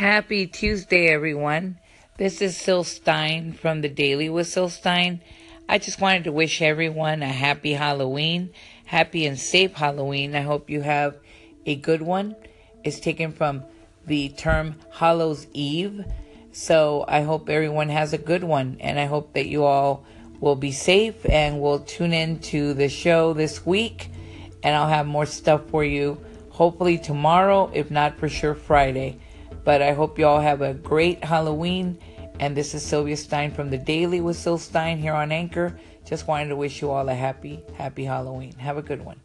Happy Tuesday, everyone. This is Syl Stein from the Daily with Syl Stein. I just wanted to wish everyone a happy Halloween, happy and safe Halloween. I hope you have a good one. It's taken from the term Hallows Eve. So I hope everyone has a good one, and I hope that you all will be safe and will tune in to the show this week, and I'll have more stuff for you hopefully tomorrow, if not for sure Friday. But I hope you all have a great Halloween. And this is Sylvia Stein from the Daily with Syl Stein here on Anchor. Just wanted to wish you all a happy, happy Halloween. Have a good one.